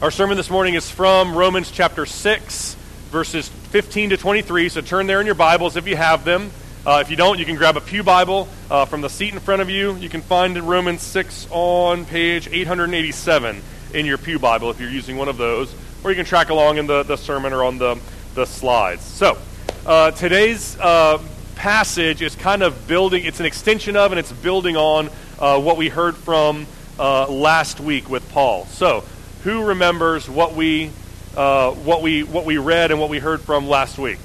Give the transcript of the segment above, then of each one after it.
Our sermon this morning is from Romans chapter 6, verses 15 to 23. So turn there in your Bibles if you have them. Uh, if you don't, you can grab a Pew Bible uh, from the seat in front of you. You can find Romans 6 on page 887 in your Pew Bible if you're using one of those. Or you can track along in the, the sermon or on the, the slides. So uh, today's uh, passage is kind of building, it's an extension of and it's building on uh, what we heard from uh, last week with Paul. So who remembers what we, uh, what, we, what we read and what we heard from last week?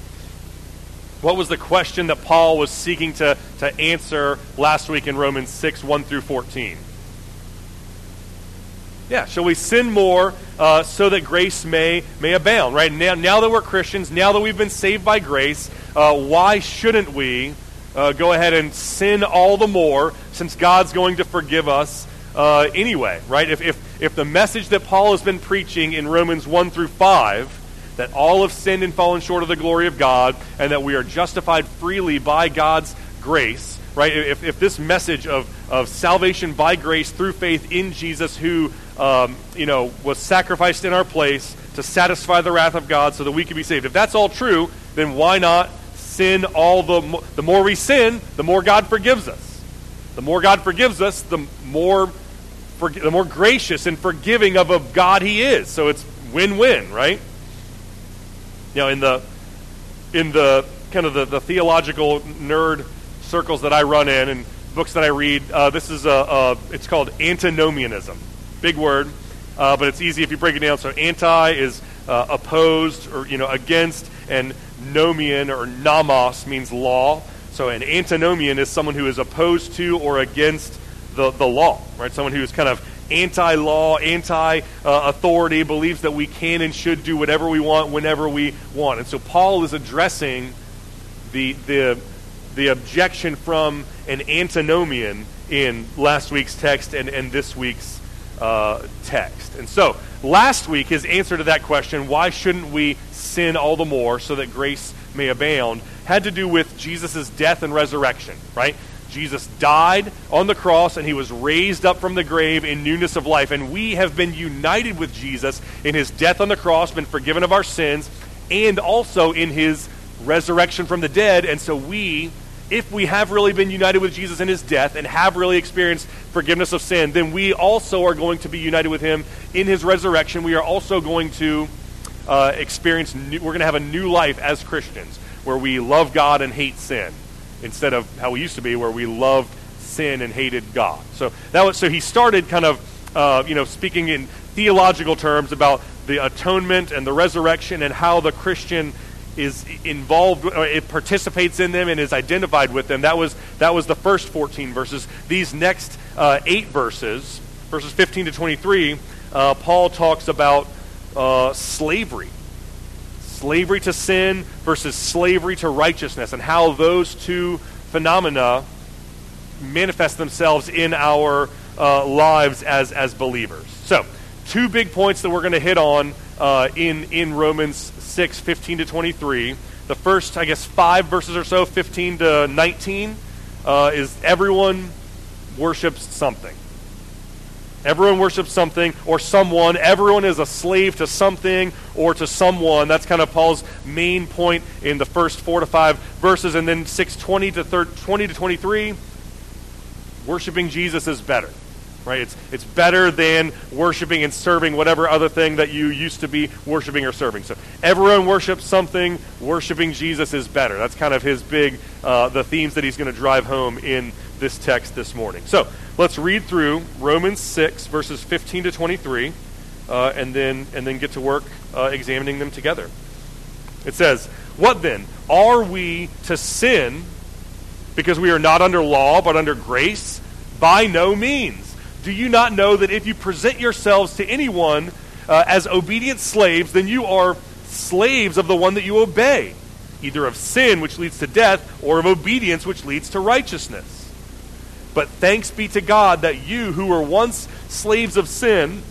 What was the question that Paul was seeking to, to answer last week in Romans 6 1 through 14? Yeah, shall we sin more uh, so that grace may, may abound? Right now, now that we're Christians, now that we've been saved by grace, uh, why shouldn't we uh, go ahead and sin all the more since God's going to forgive us uh, anyway, right? If, if, if the message that Paul has been preaching in Romans 1 through 5, that all have sinned and fallen short of the glory of God, and that we are justified freely by God's grace, right? If, if this message of, of salvation by grace through faith in Jesus, who um, you know was sacrificed in our place to satisfy the wrath of God, so that we can be saved. If that's all true, then why not sin all the the more we sin, the more God forgives us. The more God forgives us, the more for, the more gracious and forgiving of a God He is. So it's win-win, right? You know, in the in the kind of the, the theological nerd circles that I run in and books that I read, uh, this is a, a, it's called antinomianism. Big word, uh, but it's easy if you break it down. So anti is uh, opposed or you know against, and nomian or nomos means law. So an antinomian is someone who is opposed to or against the, the law, right? Someone who's kind of anti law, anti authority, believes that we can and should do whatever we want whenever we want. And so Paul is addressing the, the, the objection from an antinomian in last week's text and, and this week's uh, text. And so last week, his answer to that question, why shouldn't we sin all the more so that grace may abound, had to do with Jesus' death and resurrection, right? Jesus died on the cross and he was raised up from the grave in newness of life. And we have been united with Jesus in his death on the cross, been forgiven of our sins, and also in his resurrection from the dead. And so we, if we have really been united with Jesus in his death and have really experienced forgiveness of sin, then we also are going to be united with him in his resurrection. We are also going to uh, experience, new, we're going to have a new life as Christians where we love God and hate sin instead of how we used to be, where we loved sin and hated God. So that was so he started kind of uh, you know speaking in theological terms about the atonement and the resurrection and how the Christian is involved, it participates in them and is identified with them. That was that was the first 14 verses. These next uh, eight verses, verses 15 to 23, uh, Paul talks about uh, slavery slavery to sin versus slavery to righteousness, and how those two phenomena manifest themselves in our uh, lives as, as believers. So, two big points that we're going to hit on uh, in, in Romans 6 15 to 23. The first, I guess, five verses or so, 15 to 19, uh, is everyone worships something. Everyone worships something or someone. Everyone is a slave to something or to someone. That's kind of Paul's main point in the first four to five verses. And then 620 to 30, 20 to 23, worshiping Jesus is better. Right? It's, it's better than worshiping and serving whatever other thing that you used to be worshiping or serving. So everyone worships something. Worshiping Jesus is better. That's kind of his big, uh, the themes that he's going to drive home in this text this morning. So let's read through Romans 6, verses 15 to 23, uh, and, then, and then get to work uh, examining them together. It says, What then? Are we to sin because we are not under law but under grace? By no means. Do you not know that if you present yourselves to anyone uh, as obedient slaves, then you are slaves of the one that you obey, either of sin, which leads to death, or of obedience, which leads to righteousness? But thanks be to God that you, who were once slaves of sin,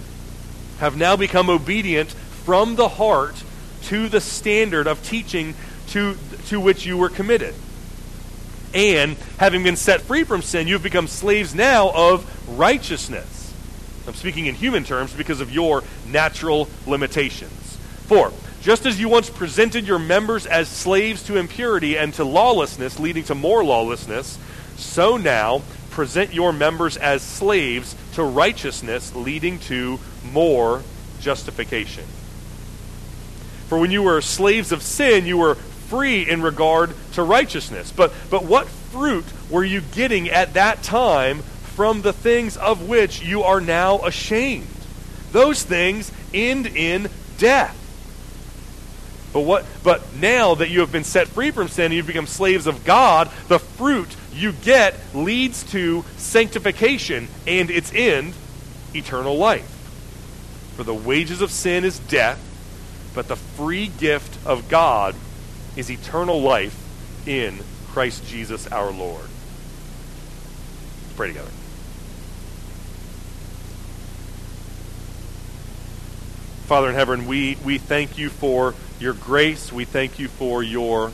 have now become obedient from the heart to the standard of teaching to, to which you were committed. And having been set free from sin, you've become slaves now of righteousness. I'm speaking in human terms because of your natural limitations. For, just as you once presented your members as slaves to impurity and to lawlessness, leading to more lawlessness, so now present your members as slaves to righteousness, leading to more justification. For when you were slaves of sin, you were free in regard to righteousness. But, but what fruit were you getting at that time from the things of which you are now ashamed? Those things end in death. But what but now that you have been set free from sin and you've become slaves of God, the fruit you get leads to sanctification and its end eternal life. For the wages of sin is death, but the free gift of God is eternal life in Christ Jesus our Lord. Let's pray together. Father in heaven, we, we thank you for your grace. We thank you for your,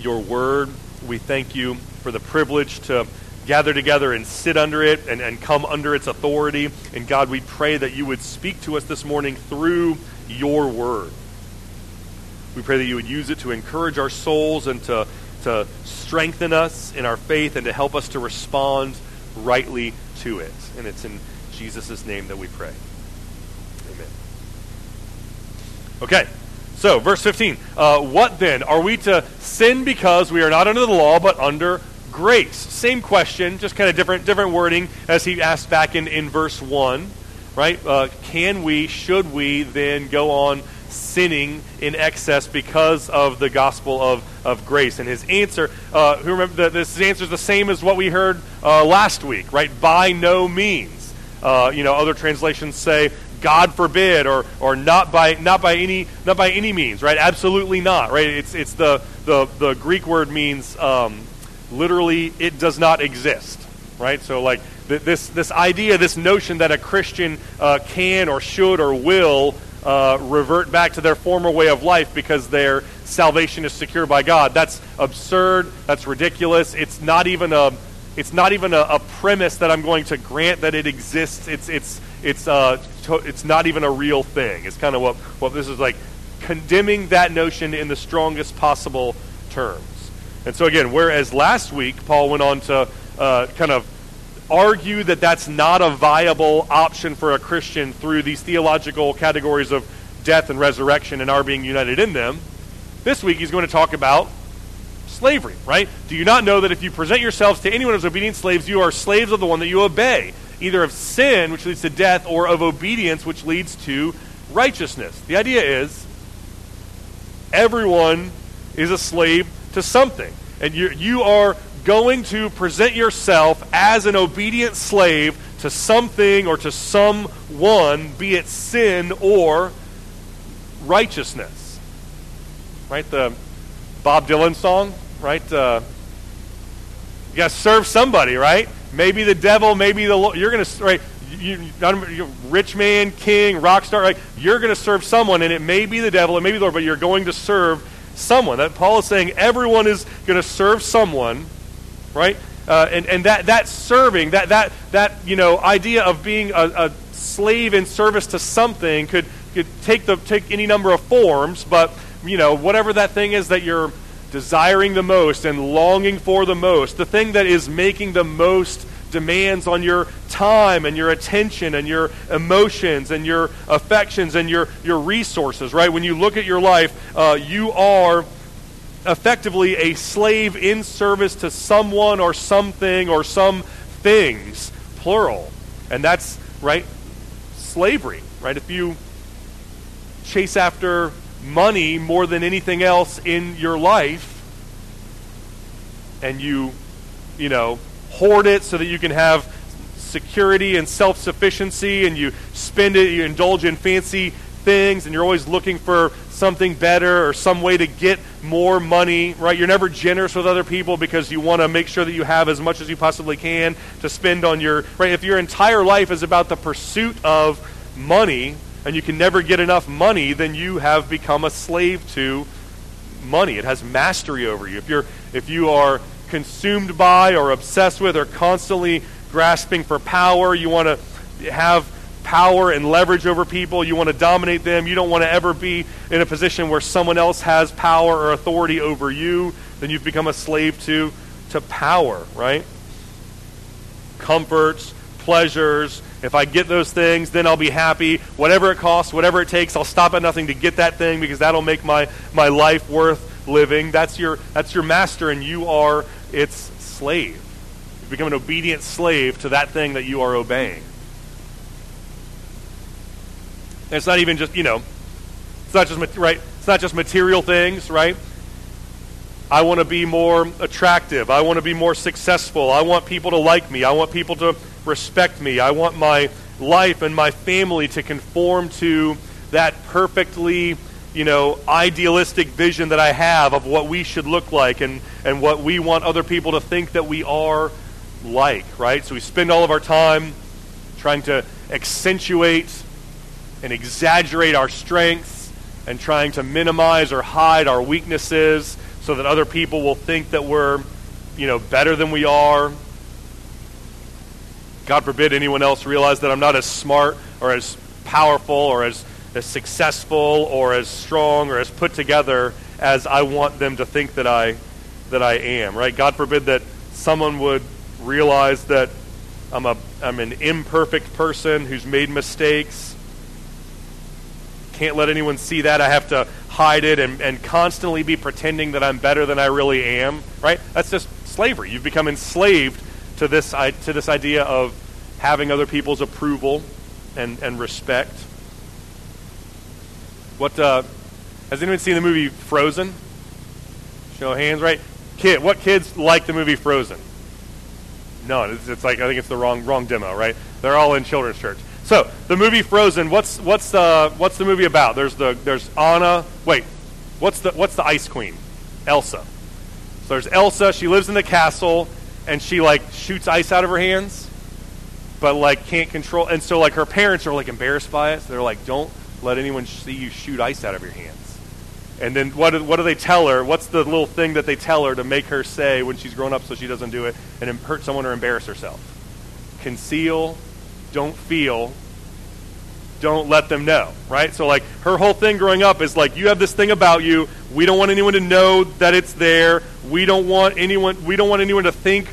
your word. We thank you for the privilege to gather together and sit under it and, and come under its authority. And God, we pray that you would speak to us this morning through your word. We pray that you would use it to encourage our souls and to, to strengthen us in our faith and to help us to respond rightly to it. And it's in Jesus' name that we pray. Amen. Okay, so verse 15. Uh, what then? Are we to sin because we are not under the law but under grace? Same question, just kind of different, different wording as he asked back in, in verse 1 right? Uh, can we, should we then go on sinning in excess because of the gospel of, of grace? And his answer, uh, who remember that this answer is the same as what we heard uh, last week, right? By no means. Uh, you know, other translations say, God forbid, or or not by not by any not by any means, right? Absolutely not, right? It's it's the the the Greek word means um, literally it does not exist, right? So like this, this idea, this notion that a Christian uh, can or should or will uh, revert back to their former way of life because their salvation is secured by God. That's absurd. That's ridiculous. It's not even a it's not even a, a premise that I'm going to grant that it exists. It's it's it's uh to, it's not even a real thing. It's kind of what what this is like condemning that notion in the strongest possible terms. And so again, whereas last week Paul went on to uh, kind of argue that that's not a viable option for a Christian through these theological categories of death and resurrection and our being united in them, this week he's going to talk about slavery, right? Do you not know that if you present yourselves to anyone as obedient slaves, you are slaves of the one that you obey, either of sin, which leads to death, or of obedience, which leads to righteousness? The idea is everyone is a slave to something. And you, you are going to present yourself as an obedient slave to something or to someone, be it sin or righteousness. Right? The Bob Dylan song, right? Uh, you got to serve somebody, right? Maybe the devil, maybe the you're going to right. You, you, rich man, king, rock star, like, You're going to serve someone, and it may be the devil, it may be the Lord, but you're going to serve someone. That Paul is saying everyone is going to serve someone right? Uh, and and that, that serving, that, that, that you know, idea of being a, a slave in service to something could, could take, the, take any number of forms, but you know, whatever that thing is that you're desiring the most and longing for the most, the thing that is making the most demands on your time and your attention and your emotions and your affections and your, your resources, right? When you look at your life, uh, you are effectively a slave in service to someone or something or some things, plural. And that's, right, slavery, right? If you chase after money more than anything else in your life, and you, you know, hoard it so that you can have security and self sufficiency, and you spend it, you indulge in fancy things, and you're always looking for something better or some way to get more money, right? You're never generous with other people because you want to make sure that you have as much as you possibly can to spend on your, right? If your entire life is about the pursuit of money and you can never get enough money, then you have become a slave to money. It has mastery over you. If you're if you are consumed by or obsessed with or constantly grasping for power. You want to have power and leverage over people. You want to dominate them. You don't want to ever be in a position where someone else has power or authority over you. Then you've become a slave to, to power, right? Comforts, pleasures. If I get those things, then I'll be happy. Whatever it costs, whatever it takes, I'll stop at nothing to get that thing because that'll make my, my life worth living. That's your, that's your master, and you are its slave. You become an obedient slave to that thing that you are obeying. And it's not even just, you know, it's not just, right? It's not just material things, right? I want to be more attractive. I want to be more successful. I want people to like me. I want people to respect me. I want my life and my family to conform to that perfectly, you know, idealistic vision that I have of what we should look like and, and what we want other people to think that we are like, right? So we spend all of our time trying to accentuate and exaggerate our strengths and trying to minimize or hide our weaknesses so that other people will think that we're, you know, better than we are. God forbid anyone else realize that I'm not as smart or as powerful or as, as successful or as strong or as put together as I want them to think that I that I am, right? God forbid that someone would realize that I'm a I'm an imperfect person who's made mistakes can't let anyone see that. I have to hide it and, and constantly be pretending that I'm better than I really am, right? That's just slavery. You've become enslaved to this, to this idea of having other people's approval and, and respect. What, uh, has anyone seen the movie Frozen? Show of hands, right? Kid, what kids like the movie Frozen? None. It's, it's like I think it's the wrong wrong demo, right? They're all in children's church. So the movie Frozen. What's what's the what's the movie about? There's the there's Anna. Wait, what's the what's the Ice Queen? Elsa. So there's Elsa. She lives in the castle, and she like shoots ice out of her hands, but like can't control. And so like her parents are like embarrassed by it. So they're like, don't let anyone see you shoot ice out of your hands. And then what do, what do they tell her? What's the little thing that they tell her to make her say when she's grown up so she doesn't do it and hurt someone or embarrass herself? Conceal don't feel, don't let them know, right? So, like, her whole thing growing up is like, you have this thing about you. We don't want anyone to know that it's there. We don't want anyone. We don't want anyone to think,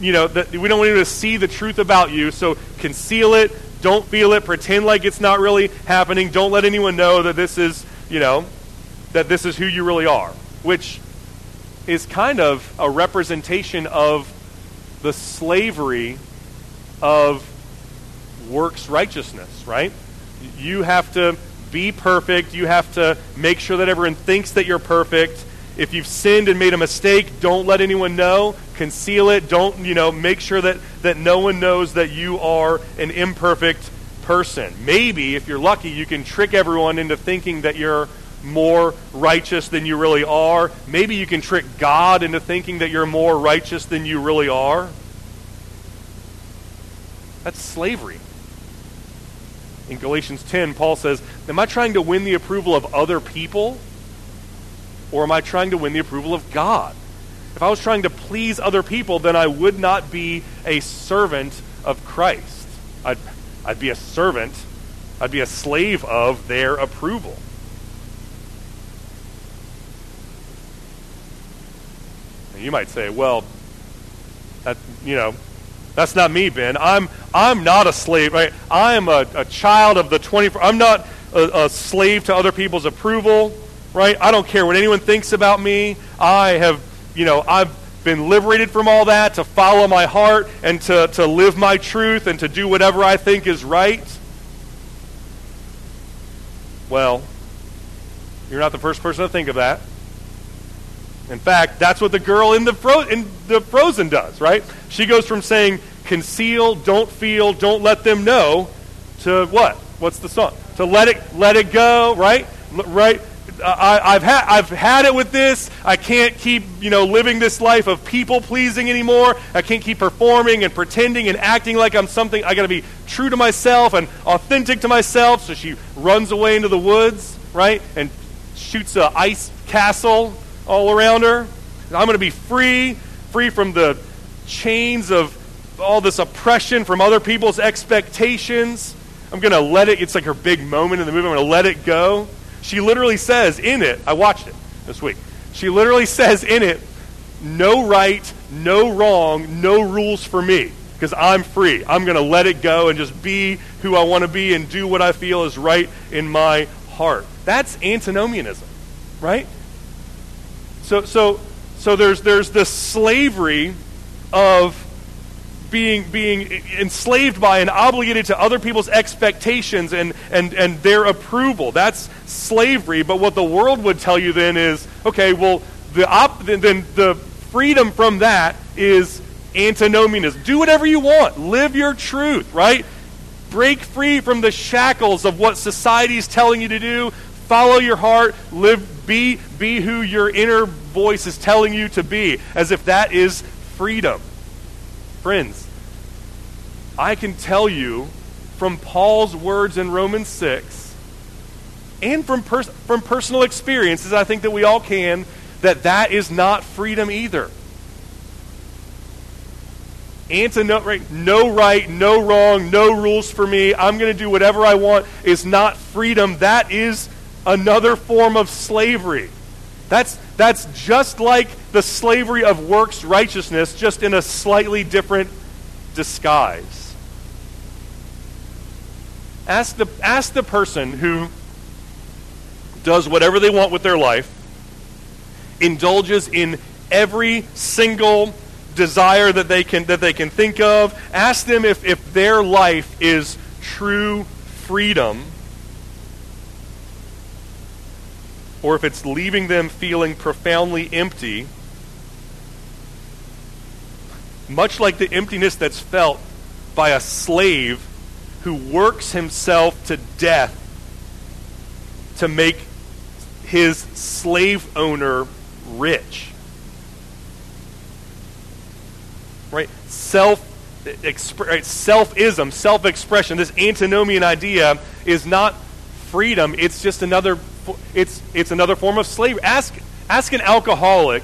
you know, that we don't want anyone to see the truth about you. So, conceal it. Don't feel it. Pretend like it's not really happening. Don't let anyone know that this is, you know, that this is who you really are, which is kind of a representation of the slavery of works righteousness, right? You have to be perfect. You have to make sure that everyone thinks that you're perfect. If you've sinned and made a mistake, don't let anyone know. Conceal it. Don't, you know, make sure that, that no one knows that you are an imperfect person. Maybe, if you're lucky, you can trick everyone into thinking that you're more righteous than you really are. Maybe you can trick God into thinking that you're more righteous than you really are. That's slavery in Galatians 10, Paul says, Am I trying to win the approval of other people? Or am I trying to win the approval of God? If I was trying to please other people, then I would not be a servant of Christ. I'd, I'd be a servant, I'd be a slave of their approval. And you might say, well, that, you know, that's not me, Ben. I'm, I'm not a slave. Right? I am a, a child of the 24. I'm not a, a slave to other people's approval. Right? I don't care what anyone thinks about me. I have, you know, I've been liberated from all that to follow my heart and to, to live my truth and to do whatever I think is right. Well, you're not the first person to think of that. In fact, that's what the girl in the, fro- in the Frozen does, right? She goes from saying, conceal, don't feel, don't let them know, to what? What's the song? To let it, let it go, right? L- right? Uh, I, have had I've had it with this. I can't keep you know living this life of people pleasing anymore. I can't keep performing and pretending and acting like I'm something. I got to be true to myself and authentic to myself. So she runs away into the woods, right, and shoots a ice castle all around her. I'm going to be free, free from the chains of all this oppression from other people's expectations. I'm going to let it, it's like her big moment in the movie. I'm going to let it go. She literally says in it, I watched it this week. She literally says in it, no right, no wrong, no rules for me because I'm free. I'm going to let it go and just be who I want to be and do what I feel is right in my heart. That's antinomianism, right? So, so, so there's, there's this slavery of being, being enslaved by and obligated to other people's expectations and, and, and their approval. That's slavery. But what the world would tell you then is okay, well, the op- then the freedom from that is antinomianism. Do whatever you want, live your truth, right? Break free from the shackles of what society is telling you to do. Follow your heart, live, be, be who your inner voice is telling you to be, as if that is freedom. Friends, I can tell you from Paul's words in Romans 6 and from, pers- from personal experiences, I think that we all can, that that is not freedom either. Antino- right, no right, no wrong, no rules for me. I'm going to do whatever I want is not freedom. That is another form of slavery. That's, that's just like the slavery of works righteousness, just in a slightly different disguise. Ask the, ask the person who does whatever they want with their life, indulges in every single desire that they can, that they can think of. Ask them if, if their life is true freedom or if it's leaving them feeling profoundly empty, much like the emptiness that's felt by a slave who works himself to death to make his slave owner rich. Right? Self right, selfism, self-expression, this antinomian idea is not freedom, it's just another it's, it's another form of slavery. Ask, ask an alcoholic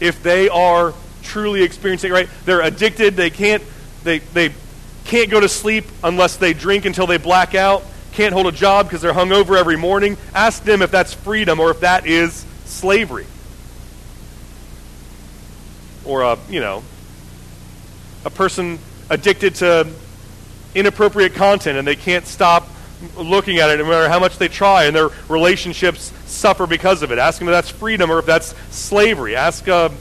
if they are truly experiencing, right? They're addicted. They can't, they, they can't go to sleep unless they drink until they black out. Can't hold a job because they're hungover every morning. Ask them if that's freedom or if that is slavery. Or a, you know, a person addicted to inappropriate content and they can't stop looking at it, no matter how much they try, and their relationships suffer because of it. Ask them if that's freedom or if that's slavery. Ask a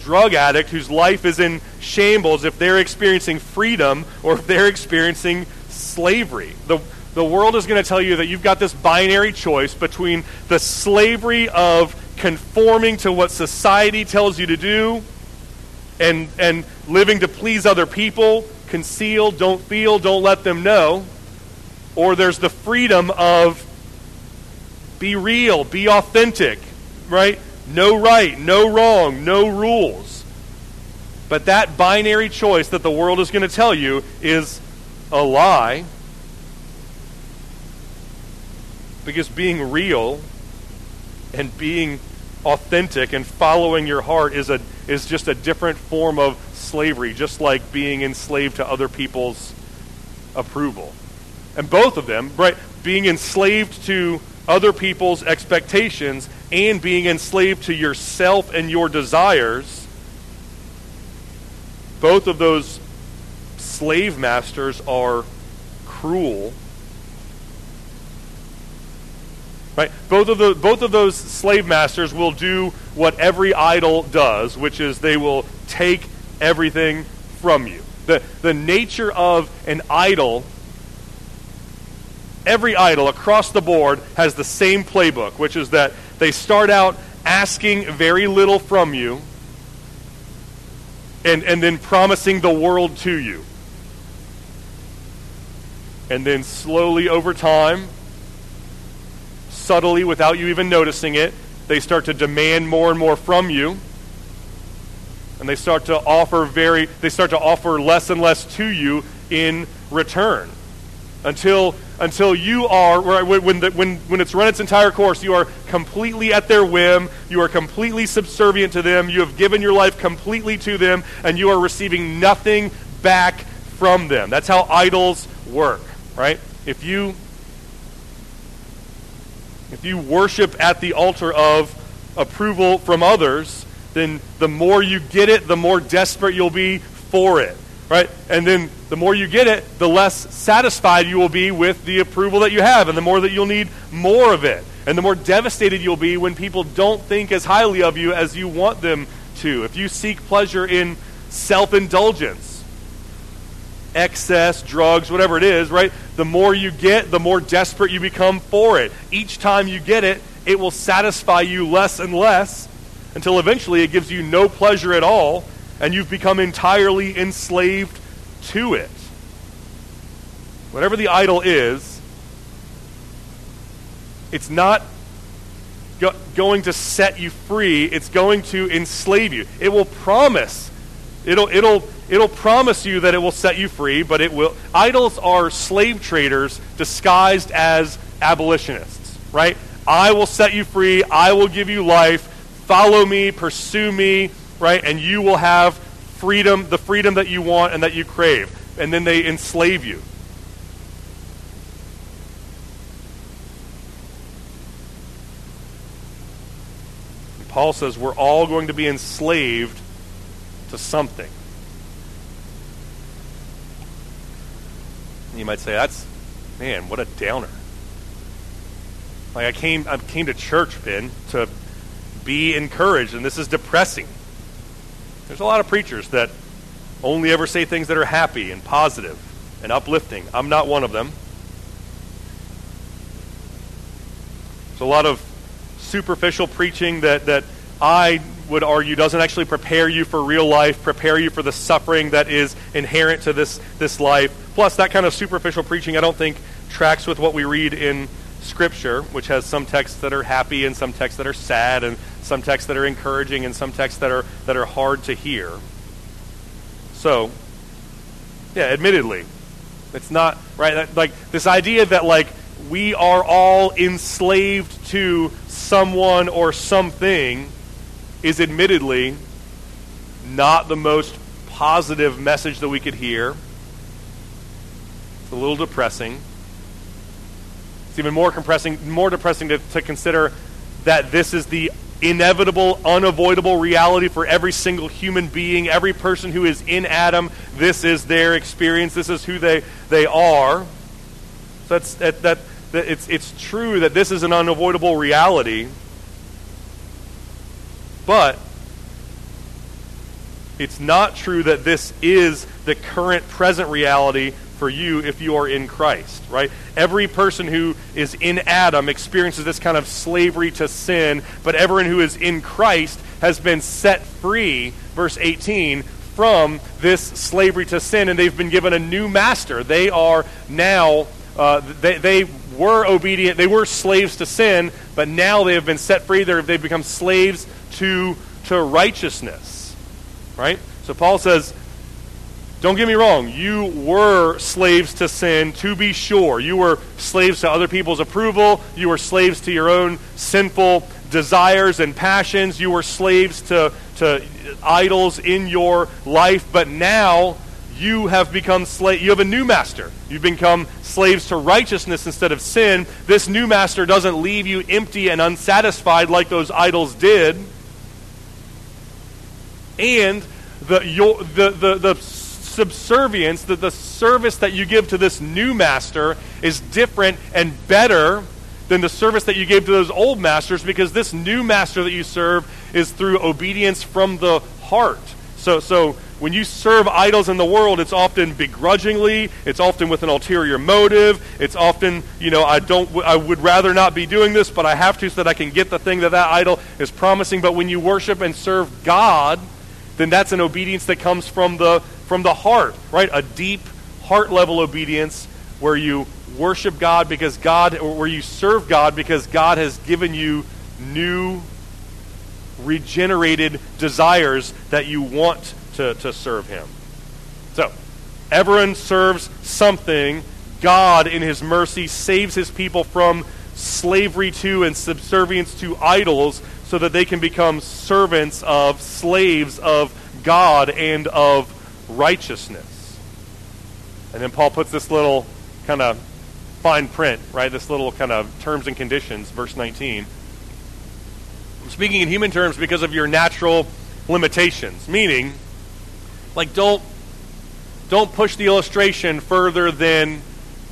drug addict whose life is in shambles if they're experiencing freedom or if they're experiencing slavery. The, the world is going to tell you that you've got this binary choice between the slavery of conforming to what society tells you to do and, and living to please other people, conceal, don't feel, don't let them know or there's the freedom of be real, be authentic, right? No right, no wrong, no rules. But that binary choice that the world is going to tell you is a lie. Because being real and being authentic and following your heart is a is just a different form of slavery, just like being enslaved to other people's approval. And both of them, right, being enslaved to other people's expectations and being enslaved to yourself and your desires, both of those slave masters are cruel. Right? Both of the both of those slave masters will do what every idol does, which is they will take everything from you. The the nature of an idol every idol across the board has the same playbook, which is that they start out asking very little from you and, and then promising the world to you. And then slowly over time, subtly without you even noticing it, they start to demand more and more from you. And they start to offer very they start to offer less and less to you in return. until until you are when the, when when it's run its entire course you are completely at their whim you are completely subservient to them you have given your life completely to them and you are receiving nothing back from them. That's how idols work right? If you if you worship at the altar of approval from others then the more you get it the more desperate you'll be for it right? And then the more you get it, the less satisfied you will be with the approval that you have, and the more that you'll need more of it. And the more devastated you'll be when people don't think as highly of you as you want them to. If you seek pleasure in self indulgence, excess, drugs, whatever it is, right? The more you get, the more desperate you become for it. Each time you get it, it will satisfy you less and less until eventually it gives you no pleasure at all and you've become entirely enslaved to it. Whatever the idol is, it's not go- going to set you free, it's going to enslave you. It will promise. It'll it'll it'll promise you that it will set you free, but it will idols are slave traders disguised as abolitionists, right? I will set you free, I will give you life, follow me, pursue me, right? And you will have freedom, the freedom that you want and that you crave. And then they enslave you. And Paul says we're all going to be enslaved to something. You might say, that's, man, what a downer. Like I came, I came to church, Ben, to be encouraged, and this is depressing. There's a lot of preachers that only ever say things that are happy and positive and uplifting. I'm not one of them. There's a lot of superficial preaching that, that I would argue doesn't actually prepare you for real life, prepare you for the suffering that is inherent to this, this life. Plus, that kind of superficial preaching I don't think tracks with what we read in Scripture, which has some texts that are happy and some texts that are sad and some texts that are encouraging and some texts that are, that are hard to hear. So, yeah, admittedly, it's not, right? Like, this idea that, like, we are all enslaved to someone or something is admittedly not the most positive message that we could hear. It's a little depressing. It's even more compressing, more depressing to, to consider that this is the inevitable, unavoidable reality for every single human being, every person who is in Adam. This is their experience. This is who they, they are. So that's, that, that, that it's, it's true that this is an unavoidable reality. But it's not true that this is the current present reality for you if you are in Christ, right? Every person who is in Adam experiences this kind of slavery to sin, but everyone who is in Christ has been set free, verse 18, from this slavery to sin, and they've been given a new master. They are now, uh, they, they were obedient, they were slaves to sin, but now they have been set free. They're, they've become slaves to, to righteousness, right? So Paul says, don't get me wrong, you were slaves to sin, to be sure. You were slaves to other people's approval. You were slaves to your own sinful desires and passions. You were slaves to, to idols in your life. But now you have become slave. You have a new master. You've become slaves to righteousness instead of sin. This new master doesn't leave you empty and unsatisfied like those idols did. And the, your, the, the, the subservience, that the service that you give to this new master is different and better than the service that you gave to those old masters because this new master that you serve is through obedience from the heart. So, so when you serve idols in the world, it's often begrudgingly. It's often with an ulterior motive. It's often, you know, I don't, I would rather not be doing this, but I have to so that I can get the thing that that idol is promising. But when you worship and serve God, then that's an obedience that comes from the from the heart, right? A deep heart level obedience where you worship God because God, or where you serve God because God has given you new, regenerated desires that you want to, to serve Him. So, everyone serves something, God, in his mercy, saves his people from slavery to and subservience to idols so that they can become servants of, slaves of God and of righteousness. And then Paul puts this little kind of fine print, right? This little kind of terms and conditions, verse 19. I'm speaking in human terms because of your natural limitations, meaning, like, don't don't push the illustration further than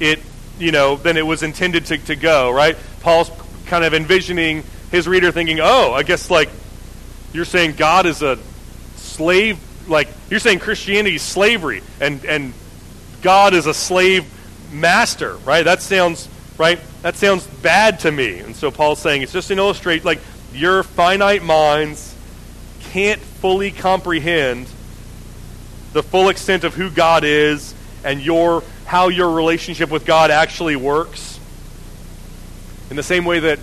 it, you know, than it was intended to, to go, right? Paul's kind of envisioning his reader thinking, oh, I guess like you're saying God is a slave, like you're saying Christianity is slavery, and and God is a slave master, right? That sounds right. That sounds bad to me. And so Paul's saying it's just an illustrate, like your finite minds can't fully comprehend the full extent of who God is and your how your relationship with God actually works. In the same way that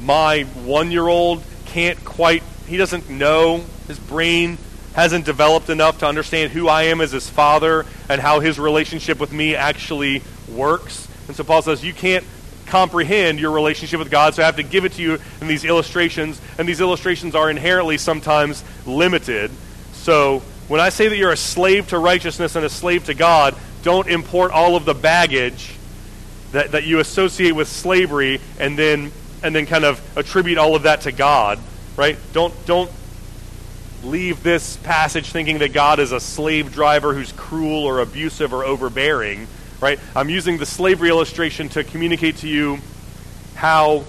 my one year old can't quite, he doesn't know, his brain hasn't developed enough to understand who I am as his father and how his relationship with me actually works. And so Paul says, You can't comprehend your relationship with God, so I have to give it to you in these illustrations. And these illustrations are inherently sometimes limited. So when I say that you're a slave to righteousness and a slave to God, don't import all of the baggage that, that you associate with slavery and then and then kind of attribute all of that to God, right? Don't don't leave this passage thinking that God is a slave driver who's cruel or abusive or overbearing, right? I'm using the slavery illustration to communicate to you how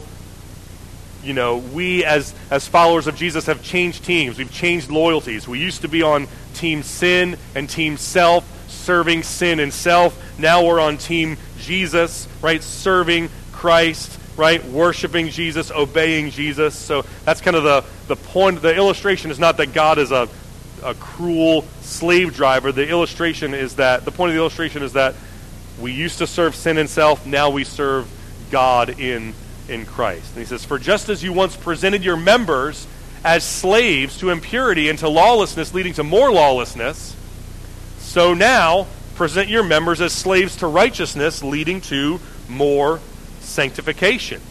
you know, we as as followers of Jesus have changed teams. We've changed loyalties. We used to be on team sin and team self, serving sin and self. Now we're on team Jesus, right? Serving Christ, right? Worshiping Jesus, obeying Jesus. So that's kind of the, the point. The illustration is not that God is a, a cruel slave driver. The illustration is that, the point of the illustration is that we used to serve sin and self, now we serve God in, in Christ. And he says, For just as you once presented your members as slaves to impurity and to lawlessness, leading to more lawlessness, so now present your members as slaves to righteousness, leading to more sanctification.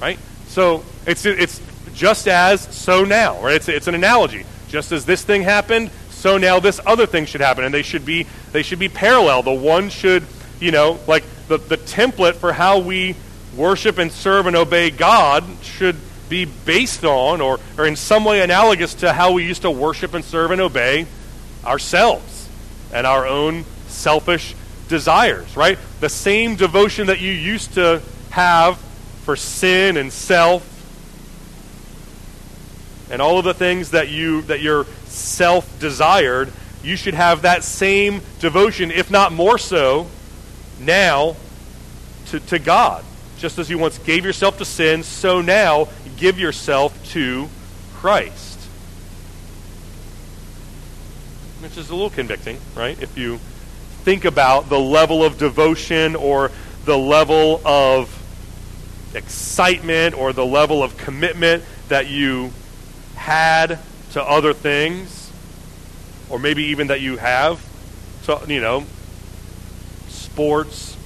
Right? So it's it's just as so now, right? It's it's an analogy. Just as this thing happened, so now this other thing should happen, and they should be they should be parallel. The one should, you know, like the, the template for how we worship and serve and obey God should be based on or, or in some way analogous to how we used to worship and serve and obey ourselves and our own selfish desires, right? The same devotion that you used to have for sin and self and all of the things that you that your self desired, you should have that same devotion, if not more so, now to, to God. Just as you once gave yourself to sin, so now give yourself to Christ. Which is a little convicting, right? If you think about the level of devotion or the level of excitement or the level of commitment that you had to other things, or maybe even that you have to, you know, sports,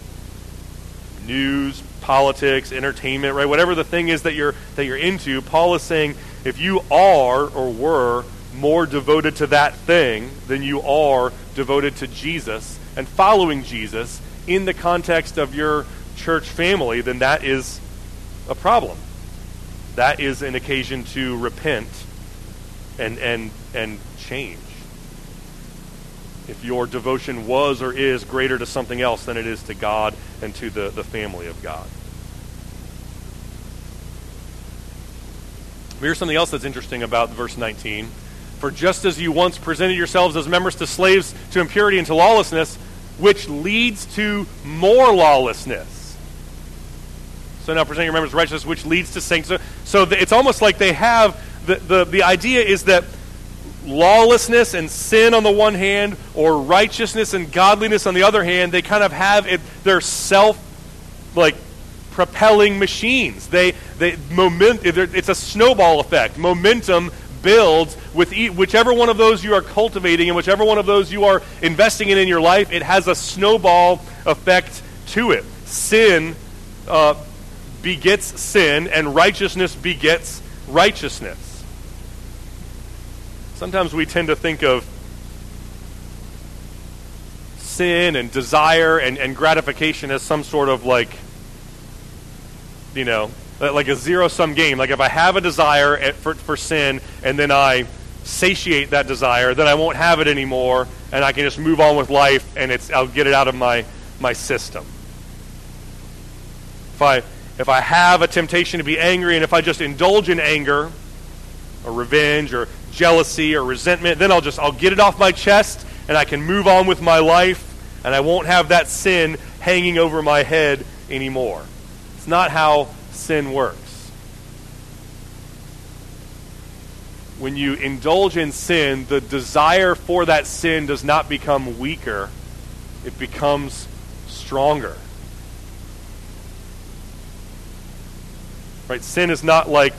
news, politics, entertainment, right? Whatever the thing is that you're that you're into, Paul is saying if you are or were more devoted to that thing than you are devoted to Jesus and following Jesus in the context of your church family, then that is a problem. That is an occasion to repent and and and change. If your devotion was or is greater to something else than it is to God and to the, the family of God. Here's something else that's interesting about verse 19. For just as you once presented yourselves as members to slaves to impurity and to lawlessness, which leads to more lawlessness. So now present your members righteousness, which leads to sanctity. So it's almost like they have the, the, the idea is that lawlessness and sin on the one hand, or righteousness and godliness on the other hand, they kind of have it, their self like propelling machines. They, they moment, it's a snowball effect. Momentum builds with each, whichever one of those you are cultivating and whichever one of those you are investing in in your life. It has a snowball effect to it. Sin uh, begets sin, and righteousness begets righteousness. Sometimes we tend to think of sin and desire and, and gratification as some sort of like, you know, like a zero sum game. Like if I have a desire for, for sin and then I satiate that desire, then I won't have it anymore and I can just move on with life and it's, I'll get it out of my, my system. If I, if I have a temptation to be angry and if I just indulge in anger or revenge or jealousy or resentment, then I'll just, I'll get it off my chest and I can move on with my life and I won't have that sin hanging over my head anymore. It's not how sin works. When you indulge in sin, the desire for that sin does not become weaker, it becomes stronger. Right? Sin is not like,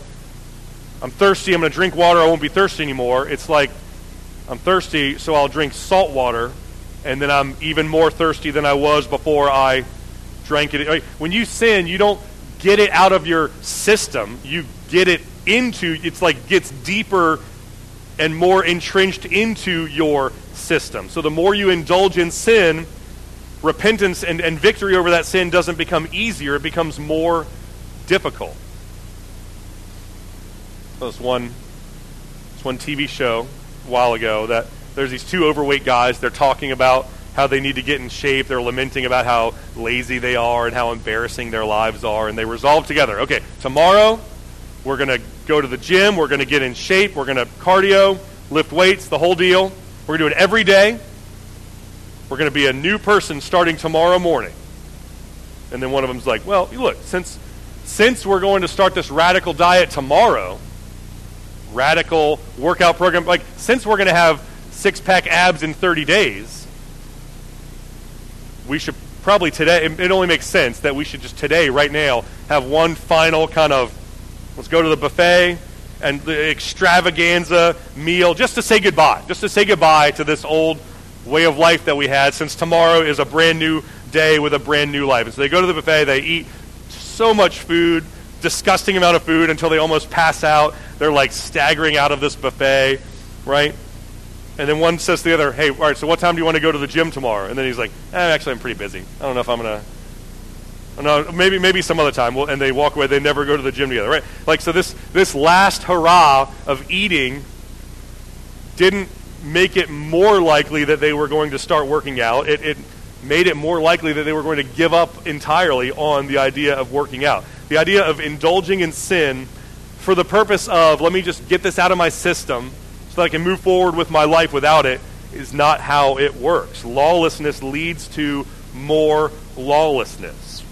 I'm thirsty, I'm going to drink water, I won't be thirsty anymore. It's like, I'm thirsty, so I'll drink salt water, and then I'm even more thirsty than I was before I drank it. When you sin, you don't get it out of your system. You get it into, it's like gets deeper and more entrenched into your system. So the more you indulge in sin, repentance and, and victory over that sin doesn't become easier, it becomes more difficult. There's one, there's one TV show a while ago that there's these two overweight guys. They're talking about how they need to get in shape. They're lamenting about how lazy they are and how embarrassing their lives are. And they resolve together okay, tomorrow we're going to go to the gym. We're going to get in shape. We're going to cardio, lift weights, the whole deal. We're going to do it every day. We're going to be a new person starting tomorrow morning. And then one of them's like, well, look, since, since we're going to start this radical diet tomorrow, radical workout program, like, since we're going to have six pack abs in 30 days, we should probably today, it only makes sense that we should just today, right now, have one final kind of let's go to the buffet and the extravaganza meal just to say goodbye, just to say goodbye to this old way of life that we had since tomorrow is a brand new day with a brand new life. And so they go to the buffet, they eat so much food, disgusting amount of food until they almost pass out. They're like staggering out of this buffet, right? And then one says to the other, hey, all right, so what time do you want to go to the gym tomorrow? And then he's like, eh, actually, I'm pretty busy. I don't know if I'm to. No, maybe maybe some other time. Well, and they walk away. They never go to the gym together, right? Like so, this this last hurrah of eating didn't make it more likely that they were going to start working out. It, it made it more likely that they were going to give up entirely on the idea of working out. The idea of indulging in sin for the purpose of let me just get this out of my system so that I can move forward with my life without it is not how it works. Lawlessness leads to more lawlessness.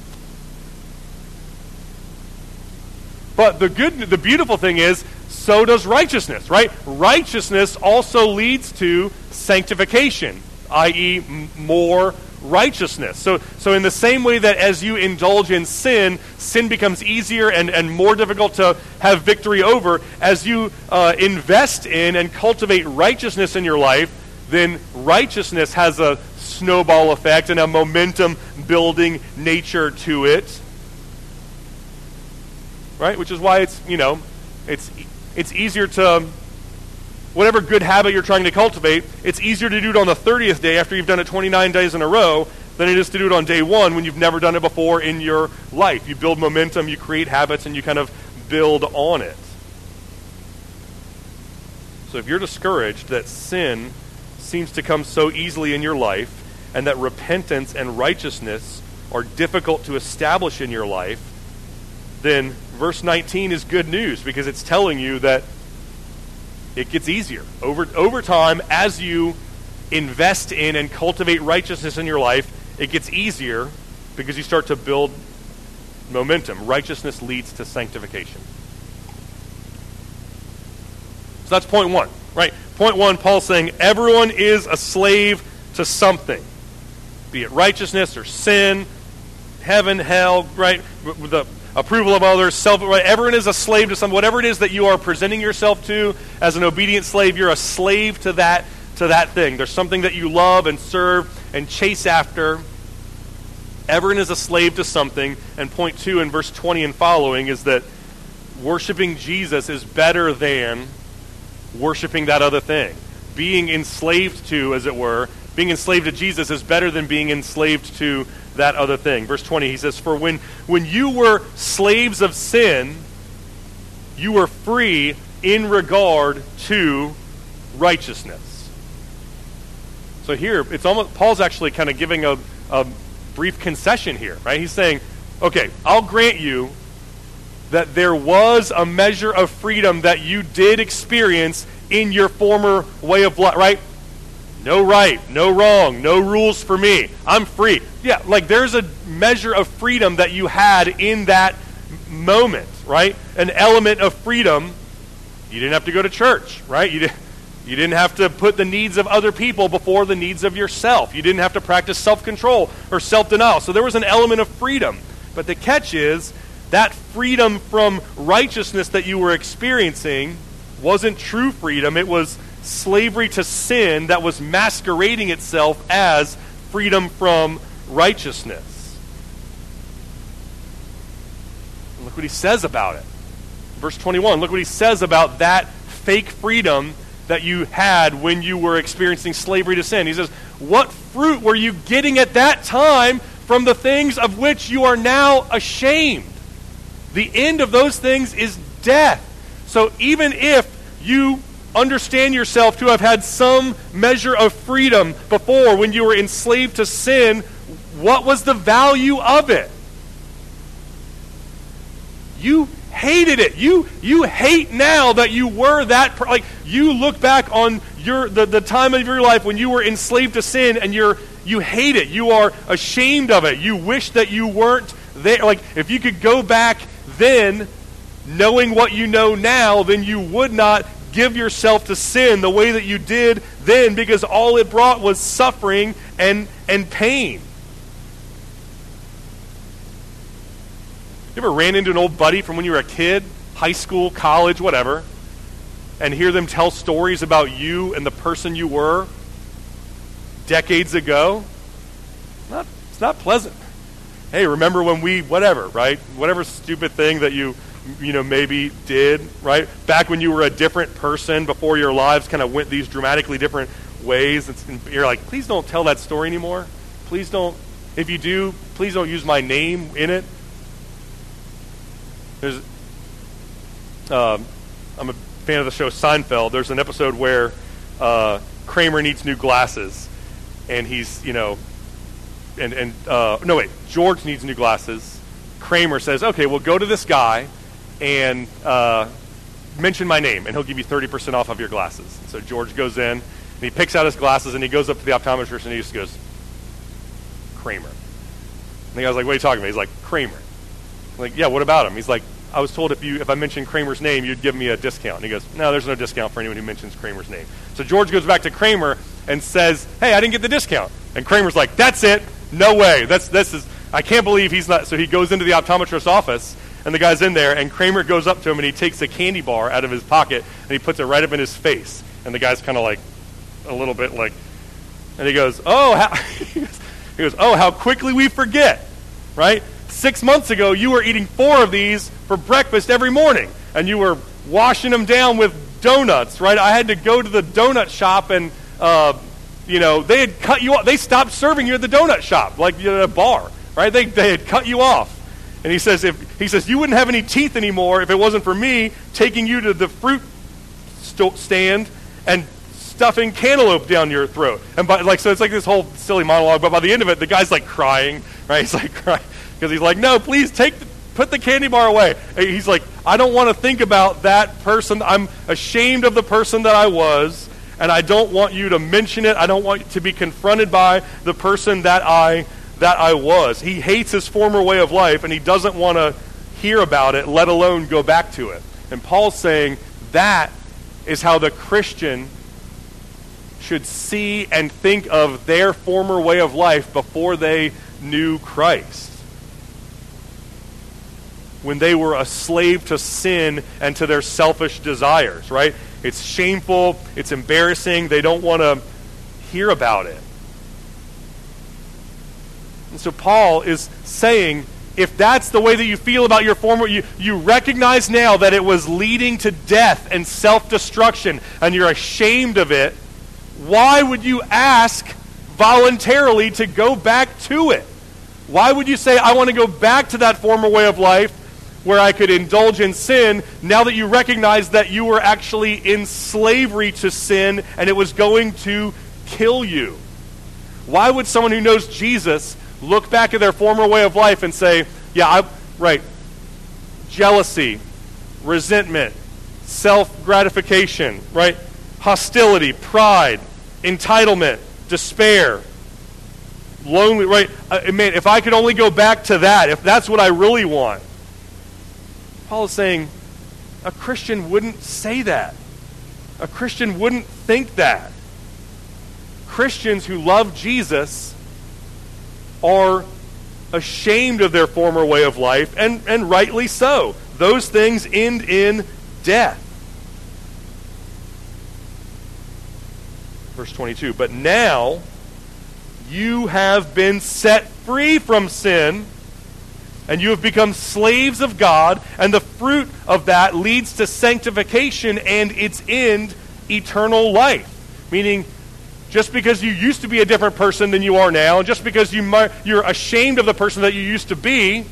But the good the beautiful thing is so does righteousness, right? Righteousness also leads to sanctification, i.e. more righteousness. So, so in the same way that as you indulge in sin, sin becomes easier and, and more difficult to have victory over, as you uh, invest in and cultivate righteousness in your life, then righteousness has a snowball effect and a momentum building nature to it. Right? Which is why it's, you know, it's, it's easier to whatever good habit you're trying to cultivate, it's easier to do it on the 30th day after you've done it 29 days in a row than it is to do it on day one when you've never done it before in your life. You build momentum, you create habits, and you kind of build on it. So if you're discouraged that sin seems to come so easily in your life and that repentance and righteousness are difficult to establish in your life, then verse 19 is good news because it's telling you that it gets easier. Over, over time, as you invest in and cultivate righteousness in your life, it gets easier because you start to build momentum. Righteousness leads to sanctification. So that's point one, right? Point one, Paul's saying everyone is a slave to something, be it righteousness or sin, heaven, hell, right? The approval of others, self. Everyone is a slave to some. Whatever it is that you are presenting yourself to as an obedient slave, you're a slave to that to that thing. There's something that you love and serve and chase after. Everyone is a slave to something. And point two in verse 20 and following is that worshiping Jesus is better than worshiping that other thing. Being enslaved to, as it were, being enslaved to Jesus is better than being enslaved to that other thing. Verse 20, he says, For when, when you were slaves of sin, you were free in regard to righteousness. So here, it's almost Paul's actually kind of giving a, a brief concession here, right? He's saying, okay, I'll grant you that there was a measure of freedom that you did experience in your former way of life, right? No right, no wrong, no rules for me. I'm free. Yeah, like there's a measure of freedom that you had in that moment, right? An element of freedom. You didn't have to go to church, right? You didn't. You didn't have to put the needs of other people before the needs of yourself. You didn't have to practice self control or self denial. So there was an element of freedom. But the catch is that freedom from righteousness that you were experiencing wasn't true freedom. It was slavery to sin that was masquerading itself as freedom from righteousness. And look what he says about it. Verse 21, look what he says about that fake freedom that you had when you were experiencing slavery to sin. He says, What fruit were you getting at that time from the things of which you are now ashamed? The end of those things is death. So even if you understand yourself to have had some measure of freedom before when you were enslaved to sin, what was the value of it? You hated it. You you hate now that you were that like you look back on your the, the time of your life when you were enslaved to sin and you're you hate it. You are ashamed of it. You wish that you weren't there. Like if you could go back then knowing what you know now, then you would not give yourself to sin the way that you did then because all it brought was suffering and and pain. You ever ran into an old buddy from when you were a kid, high school, college, whatever, and hear them tell stories about you and the person you were decades ago? Not, it's not pleasant. Hey, remember when we, whatever, right? Whatever stupid thing that you, you know, maybe did, right? Back when you were a different person before your lives kind of went these dramatically different ways. You're like, please don't tell that story anymore. Please don't, if you do, please don't use my name in it. There's, uh, I'm a fan of the show Seinfeld. There's an episode where uh, Kramer needs new glasses, and he's, you know, and and uh, no wait, George needs new glasses. Kramer says, "Okay, well, go to this guy and uh, mention my name, and he'll give you 30% off of your glasses." So George goes in, and he picks out his glasses, and he goes up to the optometrist, and he just goes, "Kramer." And the guy's like, "What are you talking about?" He's like, "Kramer." I'm like, "Yeah, what about him?" He's like, "I was told if you if I mentioned Kramer's name, you'd give me a discount." And he goes, "No, there's no discount for anyone who mentions Kramer's name." So George goes back to Kramer and says, "Hey, I didn't get the discount." And Kramer's like, "That's it." No way. That's this is I can't believe he's not. So he goes into the optometrist's office, and the guy's in there, and Kramer goes up to him and he takes a candy bar out of his pocket and he puts it right up in his face, and the guy's kind of like a little bit like, and he goes, "Oh, how, he goes, oh, how quickly we forget, right? Six months ago, you were eating four of these for breakfast every morning, and you were washing them down with donuts, right? I had to go to the donut shop and." Uh, you know, they had cut you off. They stopped serving you at the donut shop, like at a bar, right? They, they had cut you off. And he says, if, he says, you wouldn't have any teeth anymore if it wasn't for me taking you to the fruit st- stand and stuffing cantaloupe down your throat. And by, like, so it's like this whole silly monologue, but by the end of it, the guy's like crying, right? He's like crying because he's like, no, please take, the, put the candy bar away. And he's like, I don't want to think about that person. I'm ashamed of the person that I was and I don't want you to mention it. I don't want to be confronted by the person that I that I was. He hates his former way of life and he doesn't want to hear about it, let alone go back to it. And Paul's saying that is how the Christian should see and think of their former way of life before they knew Christ. When they were a slave to sin and to their selfish desires, right? It's shameful. It's embarrassing. They don't want to hear about it. And so Paul is saying, if that's the way that you feel about your former, you, you recognize now that it was leading to death and self destruction, and you're ashamed of it, why would you ask voluntarily to go back to it? Why would you say, I want to go back to that former way of life where I could indulge in sin now that you recognize that you were actually in slavery to sin and it was going to kill you? Why would someone who knows Jesus look back at their former way of life and say, yeah, I, right, jealousy, resentment, self gratification, right? Hostility, pride, entitlement, despair, lonely, right? I mean, if I could only go back to that, if that's what I really want. Paul is saying a Christian wouldn't say that. A Christian wouldn't think that. Christians who love Jesus are ashamed of their former way of life, and, and rightly so. Those things end in death. Verse 22 But now you have been set free from sin, and you have become slaves of God, and the fruit of that leads to sanctification and its end, eternal life. Meaning, just because you used to be a different person than you are now, just because you you're ashamed of the person that you used to be,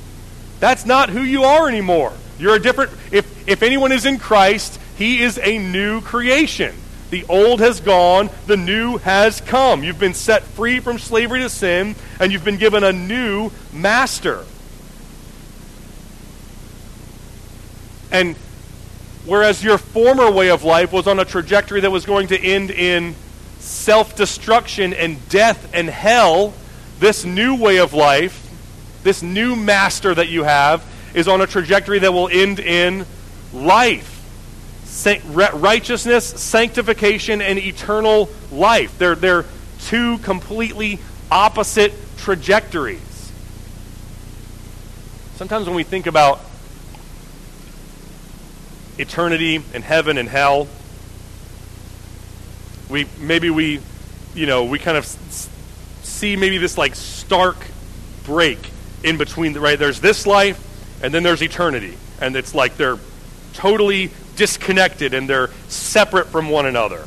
that's not who you are anymore. You're a different. If if anyone is in Christ, he is a new creation. The old has gone, the new has come. You've been set free from slavery to sin, and you've been given a new master. And whereas your former way of life was on a trajectory that was going to end in self destruction and death and hell, this new way of life, this new master that you have, is on a trajectory that will end in life. righteousness, sanctification, and eternal life. They're, they're two completely opposite trajectories. Sometimes when we think about eternity and heaven and hell, we maybe we you know we kind of see maybe this like stark break in between the right? There's this life and then there's eternity. And it's like they're totally disconnected and they're separate from one another.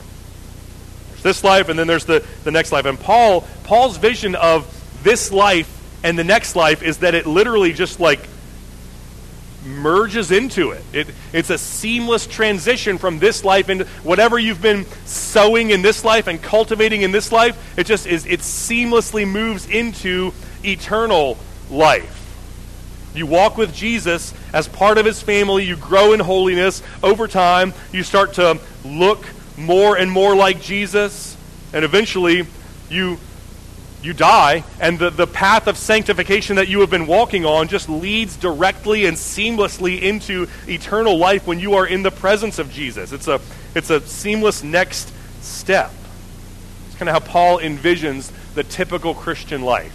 There's this life and then there's the, the next life. And paul paul's vision of this life and the next life is that it literally just like merges into it. it. It's a seamless transition from this life into whatever you've been sowing in this life and cultivating in this life. It just is, it seamlessly moves into eternal life. You walk with Jesus as part of his family. You grow in holiness. Over time, you start to look more and more like Jesus. And eventually, you you die, and the, the path of sanctification that you have been walking on just leads directly and seamlessly into eternal life when you are in the presence of Jesus. It's a, it's a seamless next step. It's kind of how Paul envisions the typical Christian life.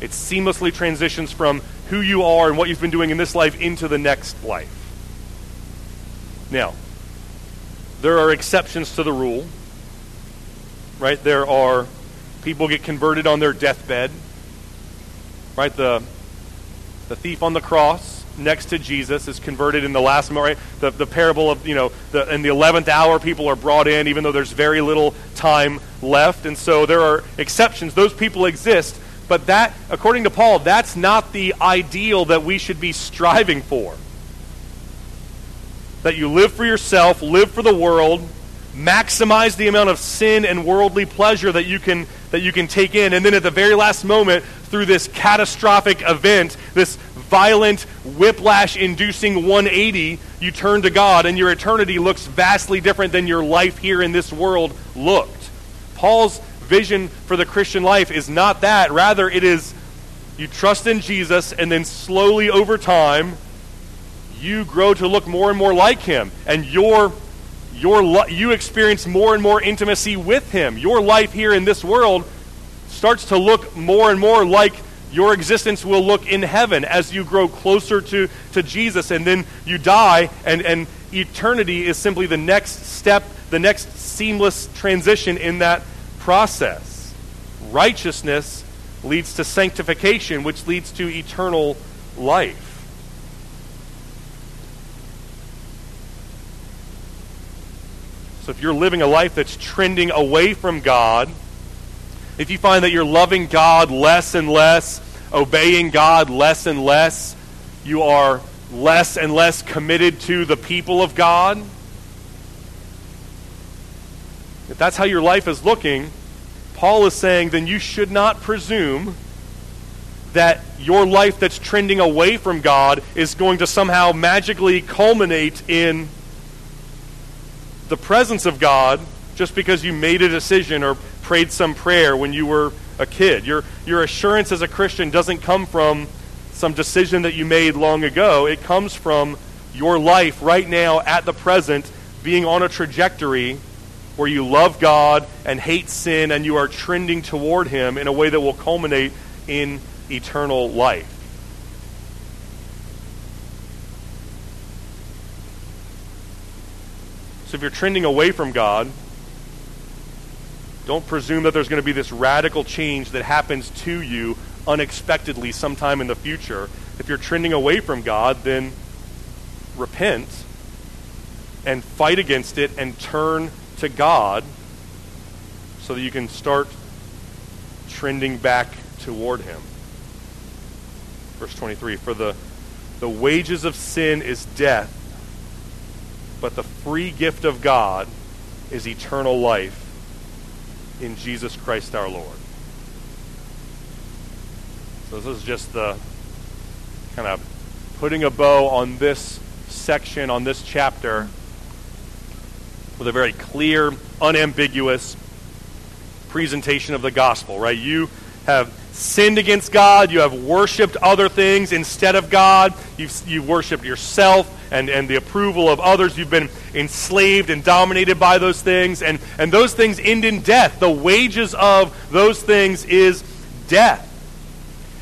It seamlessly transitions from who you are and what you've been doing in this life into the next life. Now, there are exceptions to the rule, right? There are People get converted on their deathbed. Right? The, the thief on the cross next to Jesus is converted in the last moment. Right? The, the parable of, you know, the, in the 11th hour, people are brought in, even though there's very little time left. And so there are exceptions. Those people exist. But that, according to Paul, that's not the ideal that we should be striving for. That you live for yourself, live for the world, maximize the amount of sin and worldly pleasure that you can that you can take in. And then at the very last moment through this catastrophic event this violent whiplash inducing 180 you turn to God and your eternity looks vastly different than your life here in this world looked. Paul's vision for the Christian life is not that. Rather it is you trust in Jesus and then slowly over time you grow to look more and more like him and your your you experience more and more intimacy with Him. Your life here in this world starts to look more and more like your existence will look in heaven as you grow closer to, to Jesus. And then you die, and, and eternity is simply the next step, the next seamless transition in that process. Righteousness leads to sanctification, which leads to eternal life. If you're living a life that's trending away from God, if you find that you're loving God less and less, obeying God less and less, you are less and less committed to the people of God. If that's how your life is looking, Paul is saying then you should not presume that your life that's trending away from God is going to somehow magically culminate in the presence of God just because you made a decision or prayed some prayer when you were a kid. Your, your assurance as a Christian doesn't come from some decision that you made long ago, it comes from your life right now at the present being on a trajectory where you love God and hate sin and you are trending toward Him in a way that will culminate in eternal life. So if you're trending away from God, don't presume that there's going to be this radical change that happens to you unexpectedly sometime in the future. If you're trending away from God, then repent and fight against it and turn to God so that you can start trending back toward Him. Verse 23 For the, the wages of sin is death but the free gift of God is eternal life in Jesus Christ our Lord. So this is just the kind of putting a bow on this section, on this chapter, with a very clear, unambiguous presentation of the gospel, right? You have sinned against God, you have worshiped other things instead of God, you've, you've worshiped yourself and, and the approval of others, you've been enslaved and dominated by those things, and, and those things end in death. The wages of those things is death.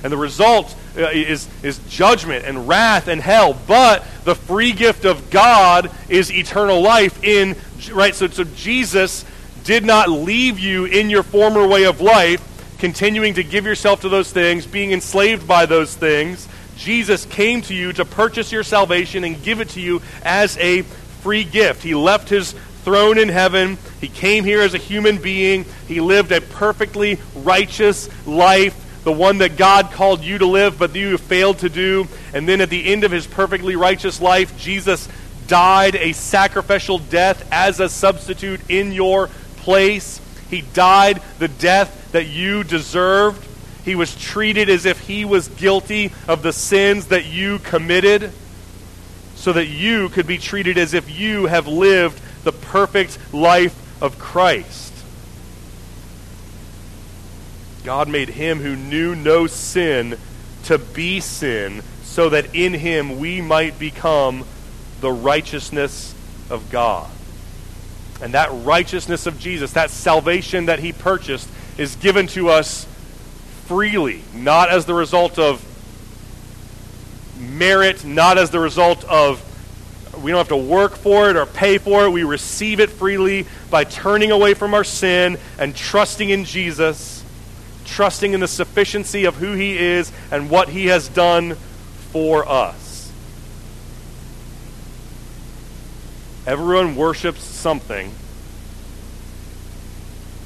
And the result uh, is, is judgment and wrath and hell. But the free gift of God is eternal life in, right? So, so Jesus did not leave you in your former way of life continuing to give yourself to those things, being enslaved by those things. Jesus came to you to purchase your salvation and give it to you as a free gift. He left his throne in heaven. He came here as a human being. He lived a perfectly righteous life, the one that God called you to live, but you failed to do. And then at the end of his perfectly righteous life, Jesus died a sacrificial death as a substitute in your place. He died the death that you deserved. He was treated as if he was guilty of the sins that you committed, so that you could be treated as if you have lived the perfect life of Christ. God made him who knew no sin to be sin, so that in him we might become the righteousness of God. And that righteousness of Jesus, that salvation that he purchased, is given to us freely, not as the result of merit, not as the result of we don't have to work for it or pay for it. We receive it freely by turning away from our sin and trusting in Jesus, trusting in the sufficiency of who He is and what He has done for us. Everyone worships something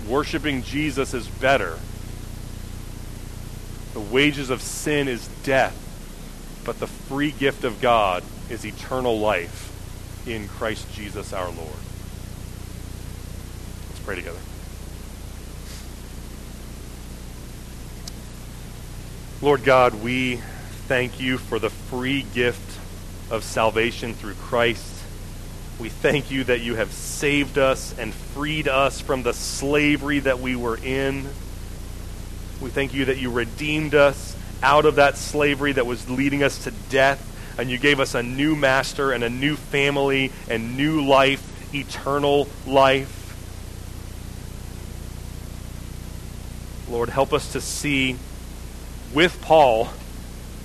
worshiping Jesus is better. The wages of sin is death, but the free gift of God is eternal life in Christ Jesus our Lord. Let's pray together. Lord God, we thank you for the free gift of salvation through Christ. We thank you that you have saved us and freed us from the slavery that we were in. We thank you that you redeemed us out of that slavery that was leading us to death, and you gave us a new master and a new family and new life, eternal life. Lord, help us to see with Paul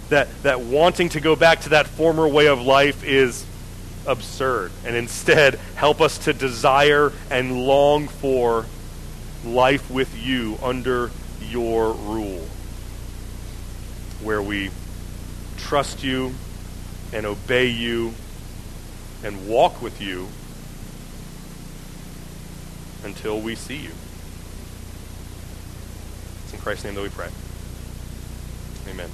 that, that wanting to go back to that former way of life is absurd, and instead help us to desire and long for life with you under your rule. where we trust you and obey you and walk with you until we see you. It's in Christ's name that we pray. Amen.